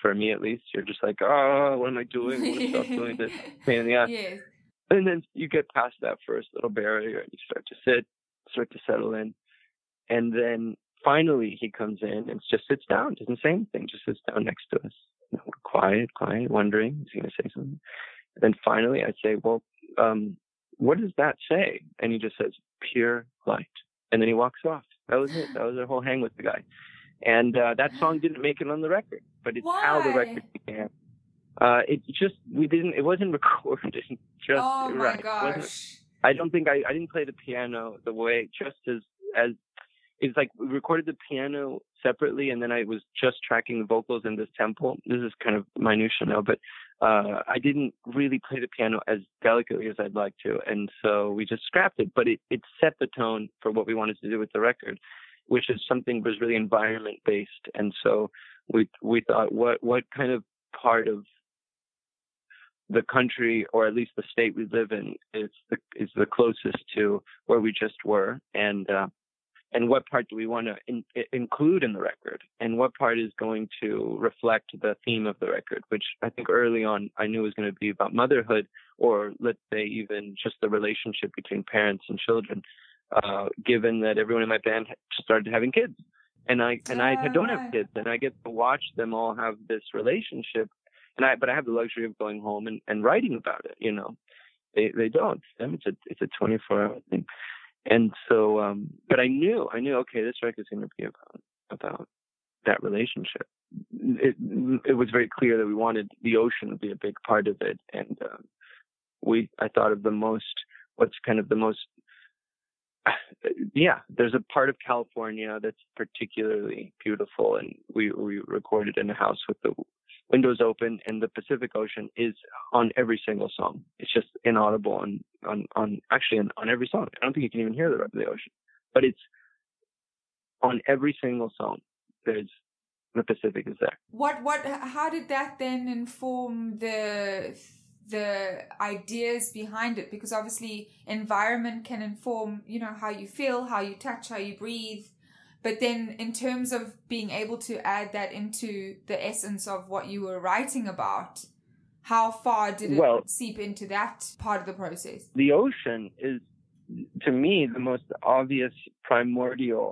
For me, at least, you're just like, oh, what am I doing? I want to stop doing this. Pain in the ass. Yes. And then you get past that first little barrier, and you start to sit, start to settle in, and then finally he comes in and just sits down, doesn't say anything, just sits down next to us. You know, we're quiet, quiet, wondering, is he going to say something? And then finally I say, well, um, what does that say? And he just says, pure light. And then he walks off. That was it. That was our whole hang with the guy. And uh, that song didn't make it on the record, but it's Why? how the record began. Uh, it just we didn't. It wasn't recorded. Just oh my right. Gosh. I don't think I, I didn't play the piano the way just as as it's like we recorded the piano separately and then I was just tracking the vocals in this tempo. This is kind of minutia now, but uh I didn't really play the piano as delicately as I'd like to. And so we just scrapped it. But it, it set the tone for what we wanted to do with the record, which is something that was really environment based. And so we we thought what what kind of part of the country or at least the state we live in is the is the closest to where we just were and uh and what part do we want to in, include in the record and what part is going to reflect the theme of the record which i think early on i knew was going to be about motherhood or let's say even just the relationship between parents and children uh given that everyone in my band started having kids and i and i don't have kids and i get to watch them all have this relationship and I but I have the luxury of going home and, and writing about it. You know, they they don't. It's a it's a 24 hour thing. And so, um, but I knew I knew okay, this record's going to be about about that relationship. It it was very clear that we wanted the ocean to be a big part of it, and um, we I thought of the most what's kind of the most yeah, there's a part of California that's particularly beautiful, and we we recorded in a house with the windows open, and the Pacific Ocean is on every single song. It's just inaudible on on on actually on, on every song. I don't think you can even hear the the ocean, but it's on every single song. There's the Pacific is there. What what how did that then inform the the ideas behind it because obviously environment can inform you know how you feel how you touch how you breathe but then in terms of being able to add that into the essence of what you were writing about how far did it Well- seep into that part of the process? the ocean is to me the most obvious primordial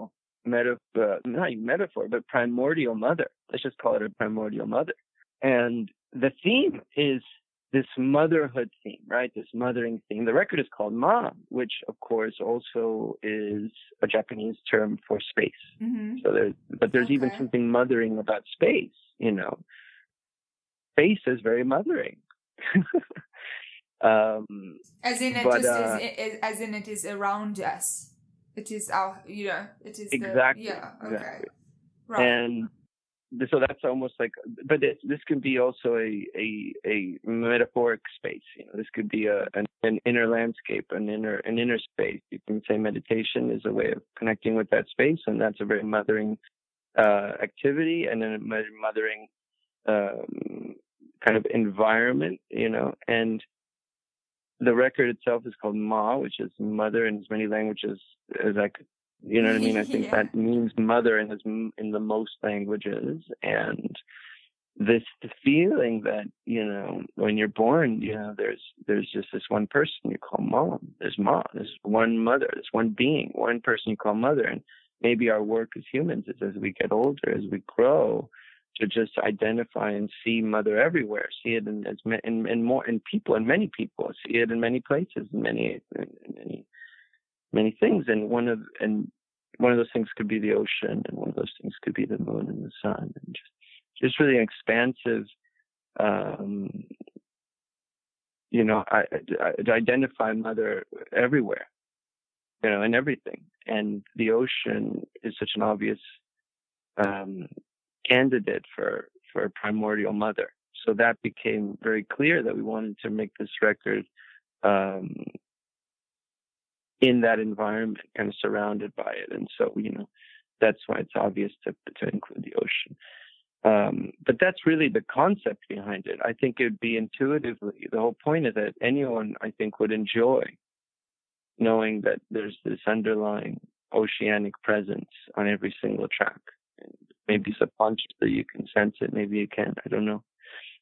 metaphor not even metaphor but primordial mother. Let's just call it a primordial mother. And the theme is this motherhood theme right? This mothering theme. The record is called Ma which of course also is a japanese term for space. Mm-hmm. so there's but there's even something mothering about space you know space is very mothering. Um as in it But, just uh, is, is as in it is around us. It is our you know it is Exactly, the yeah okay. exactly. right. And so that's almost like but it, this can be also a, a a metaphoric space you know this could be a an, an inner landscape an inner an inner space. You can say meditation is a way of connecting with that space and that's a very mothering uh activity and then a mothering um kind of environment you know and the record itself is called ma which is mother in as many languages as i could you know what I mean? I think Yeah. that means mother in, as, in the most languages. And this the feeling that, you know, when you're born, you know, there's there's just this one person you call mom. There's mom. There's one mother. There's one being, one person you call mother. And maybe our work as humans is as we get older, as we grow, to just identify and see mother everywhere. See it in as in, in more in people, in many people. See it in many places, in many in, many many things and one of and one of those things could be the ocean and one of those things could be the moon and the sun and just just really an expansive um you know I, I, I identify mother everywhere you know in everything and the ocean is such an obvious um candidate for for primordial mother so that became very clear that we wanted to make this record um, in that environment, kind of surrounded by it. And so, you know, that's why it's obvious to, to include the ocean. Um, but that's really the concept behind it. I think it would be intuitively, the whole point is that anyone, I think, would enjoy knowing that there's this underlying oceanic presence on every single track. Maybe subconsciously you can sense it, maybe you can't, I don't know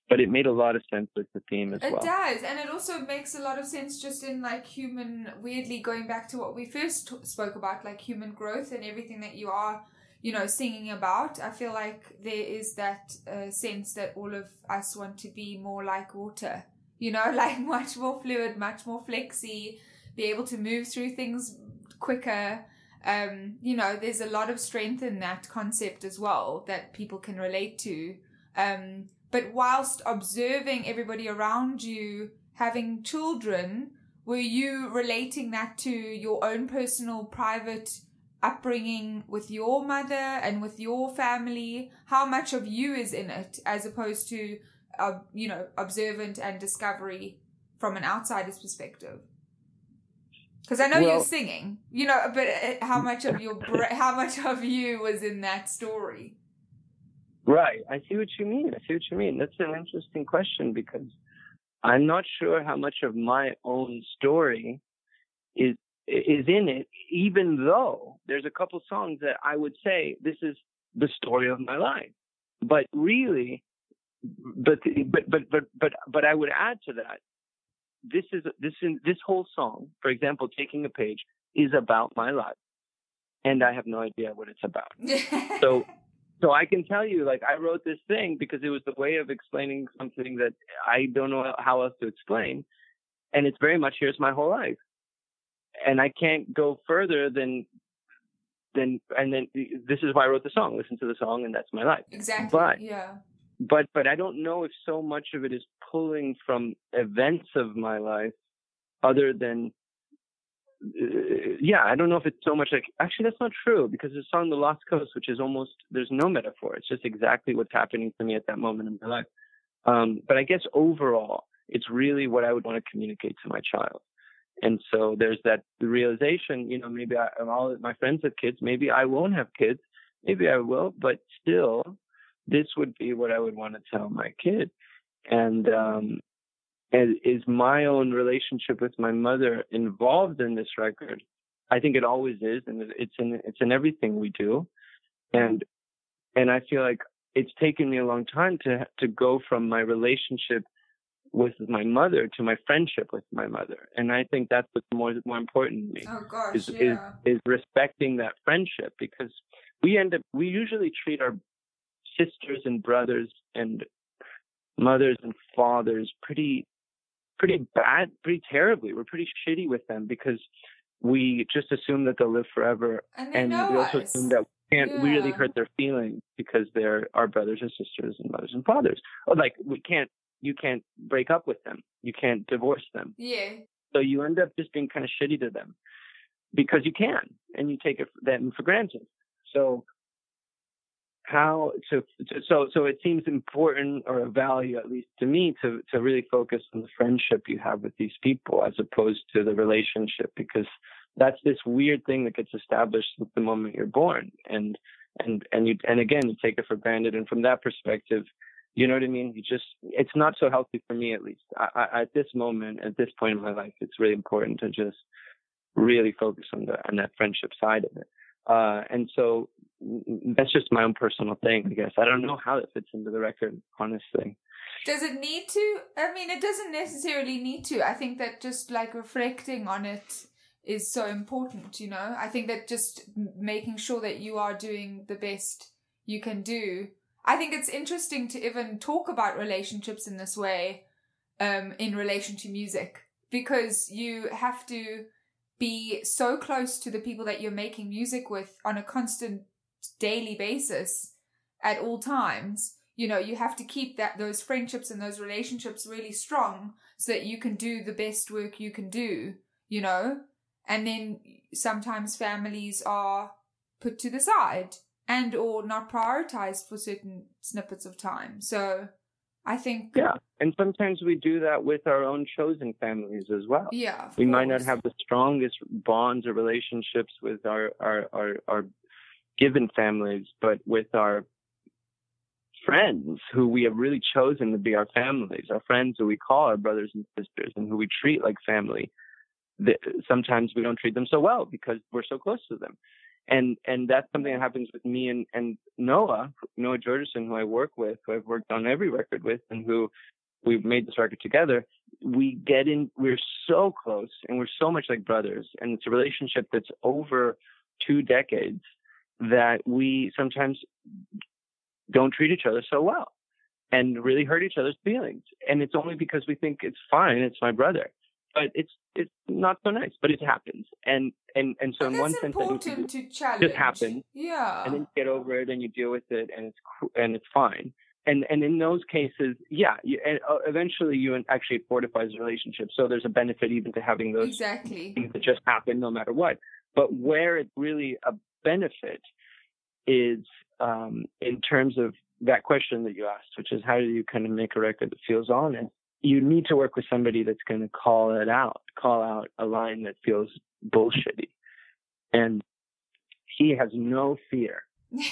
but it made a lot of sense with the theme as it well. It does, and it also makes a lot of sense just in like human, weirdly going back to what we first t- spoke about, like human growth and everything that you are, you know, singing about. I feel like there is that uh, sense that all of us want to be more like water, you know, like much more fluid, much more flexy, be able to move through things quicker. Um, you know, there's a lot of strength in that concept as well that people can relate to. Um, but whilst observing everybody around you having children, were you relating that to your own personal, private upbringing with your mother and with your family? How much of you is in it as opposed to, uh, you know, observant and discovery from an outsider's perspective? Because I know well, you're singing, you know, but uh, how much of your how much of you was in that story? Right. I see what you mean. I see what you mean. That's an interesting question because I'm not sure how much of my own story is is in it, even though there's a couple songs that I would say this is the story of my life. But really, but but but but but but I would add to that. This is this in this whole song, for example, taking a page is about my life, and I have no idea what it's about. so so I can tell you, like, I wrote this thing because it was the way of explaining something that I don't know how else to explain. And it's very much here's my whole life. And I can't go further than, than, and then this is why I wrote the song. Listen to the song, and that's my life. Exactly. But, yeah. But, but I don't know if so much of it is pulling from events of my life other than uh, yeah, I don't know if it's so much like actually that's not true because the song "The Lost Coast," which is almost there's no metaphor. It's just exactly what's happening to me at that moment in my life. Um, but I guess overall, it's really what I would want to communicate to my child. And so there's that realization, you know, maybe I, all my friends have kids, maybe I won't have kids, maybe I will, but still, this would be what I would want to tell my kid. And um, is my own relationship with my mother involved in this record? I think it always is, and it's in it's in everything we do, and and I feel like it's taken me a long time to to go from my relationship with my mother to my friendship with my mother, and I think that's what's more more important to me. Oh gosh, is, yeah. is is respecting that friendship because we end up we usually treat our sisters and brothers and mothers and fathers pretty pretty bad, pretty terribly. We're pretty shitty with them because we just assume that they'll live forever, and, and we also us. assume that we can't yeah. really hurt their feelings because they're our brothers and sisters and mothers and fathers. Oh, like we can't, you can't break up with them, you can't divorce them. Yeah. So you end up just being kind of shitty to them because you can, and you take it, them for granted. So how to, so so it seems important or a value at least to me to to really focus on the friendship you have with these people as opposed to the relationship because that's this weird thing that gets established the moment you're born. And and and you and again you take it for granted. And from that perspective you know what i mean? You just it's not so healthy for me at least. I, I, at this moment at this point in my life it's really important to just really focus on the on that friendship side of it. Uh, and so that's just my own personal thing, I guess. I don't know how it fits into the record, honestly. Does it need to? I mean, it doesn't necessarily need to. I think that just like reflecting on it is so important, you know? I think that just making sure that you are doing the best you can do. I think it's interesting to even talk about relationships in this way um, in relation to music because you have to be so close to the people that you're making music with on a constant daily basis at all times you know you have to keep that those friendships and those relationships really strong so that you can do the best work you can do you know and then sometimes families are put to the side and or not prioritized for certain snippets of time so I think. Yeah, and sometimes we do that with our own chosen families as well. Yeah, we might not have the strongest bonds or relationships with our our our, our given families, but with our friends who we have really chosen to be our families, our friends who we call our brothers and sisters, and who we treat like family. Sometimes we don't treat them so well because we're so close to them and and that's something that happens with me and and Noah Noah Georgeson who I work with who I've worked on every record with and who we've made this record together we get in we're so close and we're so much like brothers and it's a relationship that's over two decades that we sometimes don't treat each other so well and really hurt each other's feelings and it's only because we think it's fine it's my brother but it's it's not so nice, but it happens. And and and so and in one sense, important to challenge. It happens. Yeah. And then you get over it and you deal with it, and it's and it's fine. And and in those cases, yeah, you, and uh, eventually you actually fortifies the relationship. So there's a benefit even to having those exactly things that just happen no matter what. But where it's really a benefit is um, in terms of that question that you asked, which is how do you kind of make a record that feels honest? you need to work with somebody that's going to call it out, call out a line that feels bullshitty. And he has no fear.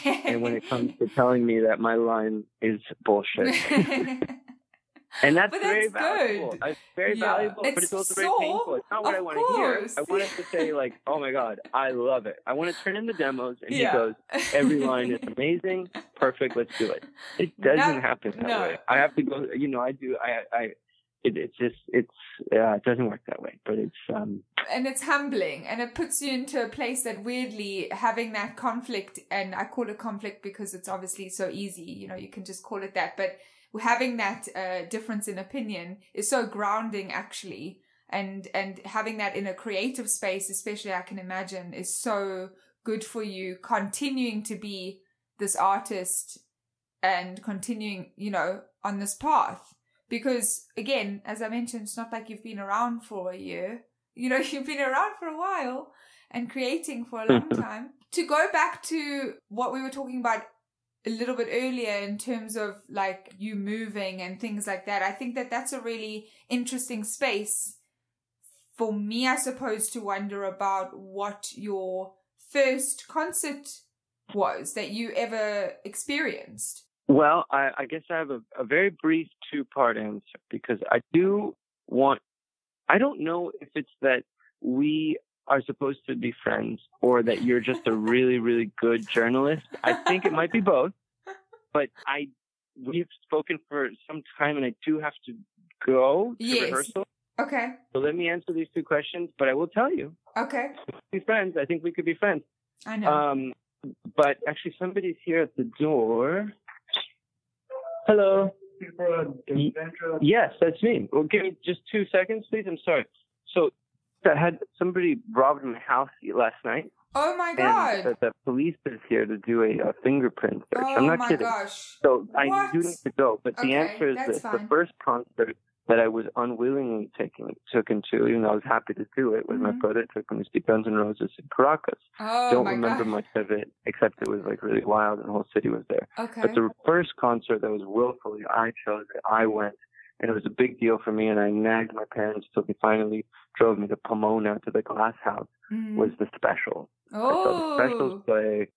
and when it comes to telling me that my line is bullshit. and that's, that's very valuable. good. It's very Yeah. valuable, but It's it's also so- very painful. It's not what I want to hear. I want it to say like, "Oh my god, I love it." I want to turn in the demos, and Yeah. he goes, "Every line is amazing, perfect. Let's do it." It doesn't No, happen that no. way. I have to go. You know, I do. I. I. It, it's just. It's. Uh, it doesn't work that way. But it's. um and it's humbling and it puts you into a place that weirdly having that conflict and i call it conflict because it's obviously so easy you know you can just call it that but having that uh, difference in opinion is so grounding actually. And and having that in a creative space especially i can imagine is so good for you continuing to be this artist and continuing you know on this path. Because again as i mentioned it's not like you've been around for a year. You know you've been around for a while and creating for a long time. To go back to what we were talking about a little bit earlier in terms of like you moving and things like that. I think that that's a really interesting space for me i suppose to wonder about what your first concert was that you ever experienced. Well, I, I guess I have a, a very brief two part answer because I do want, I don't know if it's that we are supposed to be friends or that you're just a really, really good journalist. I think it might be both, but I, we've spoken for some time and I do have to go to Yes. rehearsal. okay So let me answer these two questions, but I will tell you, okay be friends. I think we could be friends. i know Um, but actually, somebody's here at the door. Hello. Yes, that's me. Well, give me just two seconds, please. I'm sorry. So, I had somebody robbed my house last night, oh my and god the, the police is here to do a, a fingerprint search. oh I'm not my kidding. gosh So I What? do need to go, but the answer is this: the first concert that I was unwillingly taking took him to, even though I was happy to do it, was my Mhm. brother took him to see Guns N' Roses in Caracas oh don't my remember god much of it except it was like really wild and the whole city was there. okay But the first concert that was willfully I chose I went and it was a big deal for me and I nagged my parents till they finally drove me to Pomona to the glass house Mhm. was the special. Oh. I saw the specials oh play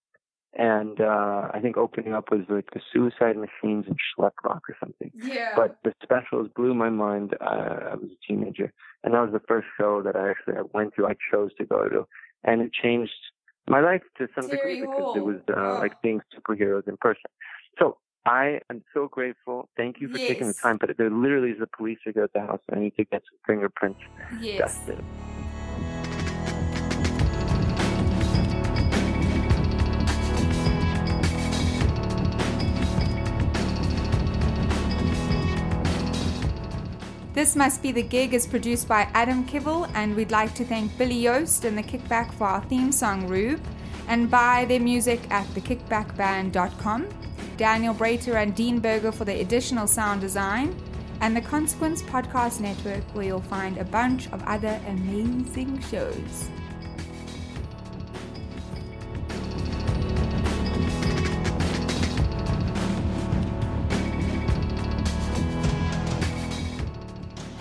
and uh I think opening up was like the suicide machines and Schleck Rock or something. yeah But the specials blew my mind. Uh, I was a teenager, and that was the first show that I actually I went to. I chose to go to, and it changed my life to some Terry degree because it was uh, Oh. like seeing superheroes in person. So I am so grateful. Thank you for taking the time. But there literally is a police figure at the house. and I need to get some fingerprints yes dusted. This Must Be the Gig is produced by Adam Kivel, and we'd like to thank Billy Yost and the Kickback for our theme song Rube, and buy their music at thekickbackband.com, Daniel Brater and Dean Berger for the additional sound design, and the Consequence Podcast Network, where you'll find a bunch of other amazing shows.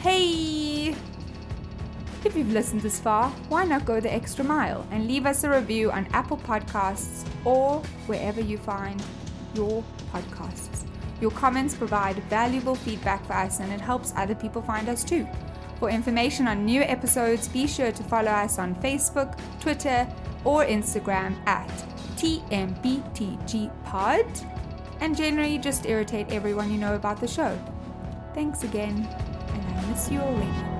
Hey! If you've listened this far, why not go the extra mile and leave us a review on Apple Podcasts or wherever you find your podcasts? Your comments provide valuable feedback for us and it helps other people find us too. For information on new episodes, be sure to follow us on Facebook, Twitter, or Instagram at TMBTGPod and generally just irritate everyone you know about the show. Thanks again, and I miss you already.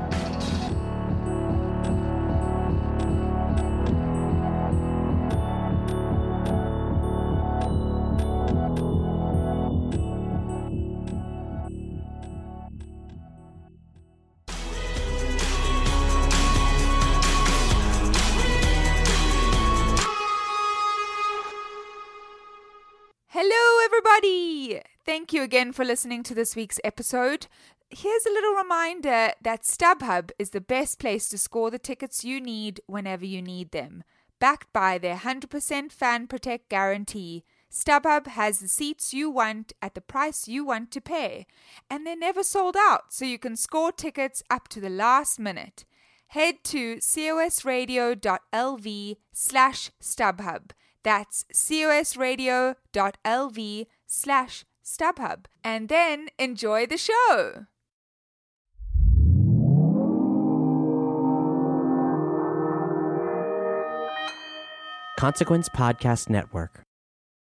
Thank you again for listening to this week's episode. Here's a little reminder that StubHub is the best place to score the tickets you need whenever you need them. Backed by their 100% fan protect guarantee, StubHub has the seats you want at the price you want to pay, and they're never sold out, so you can score tickets up to the last minute. Head to cosradio.lv slash StubHub. That's cosradio.lv slash StubHub. And then enjoy the show. Consequence Podcast Network.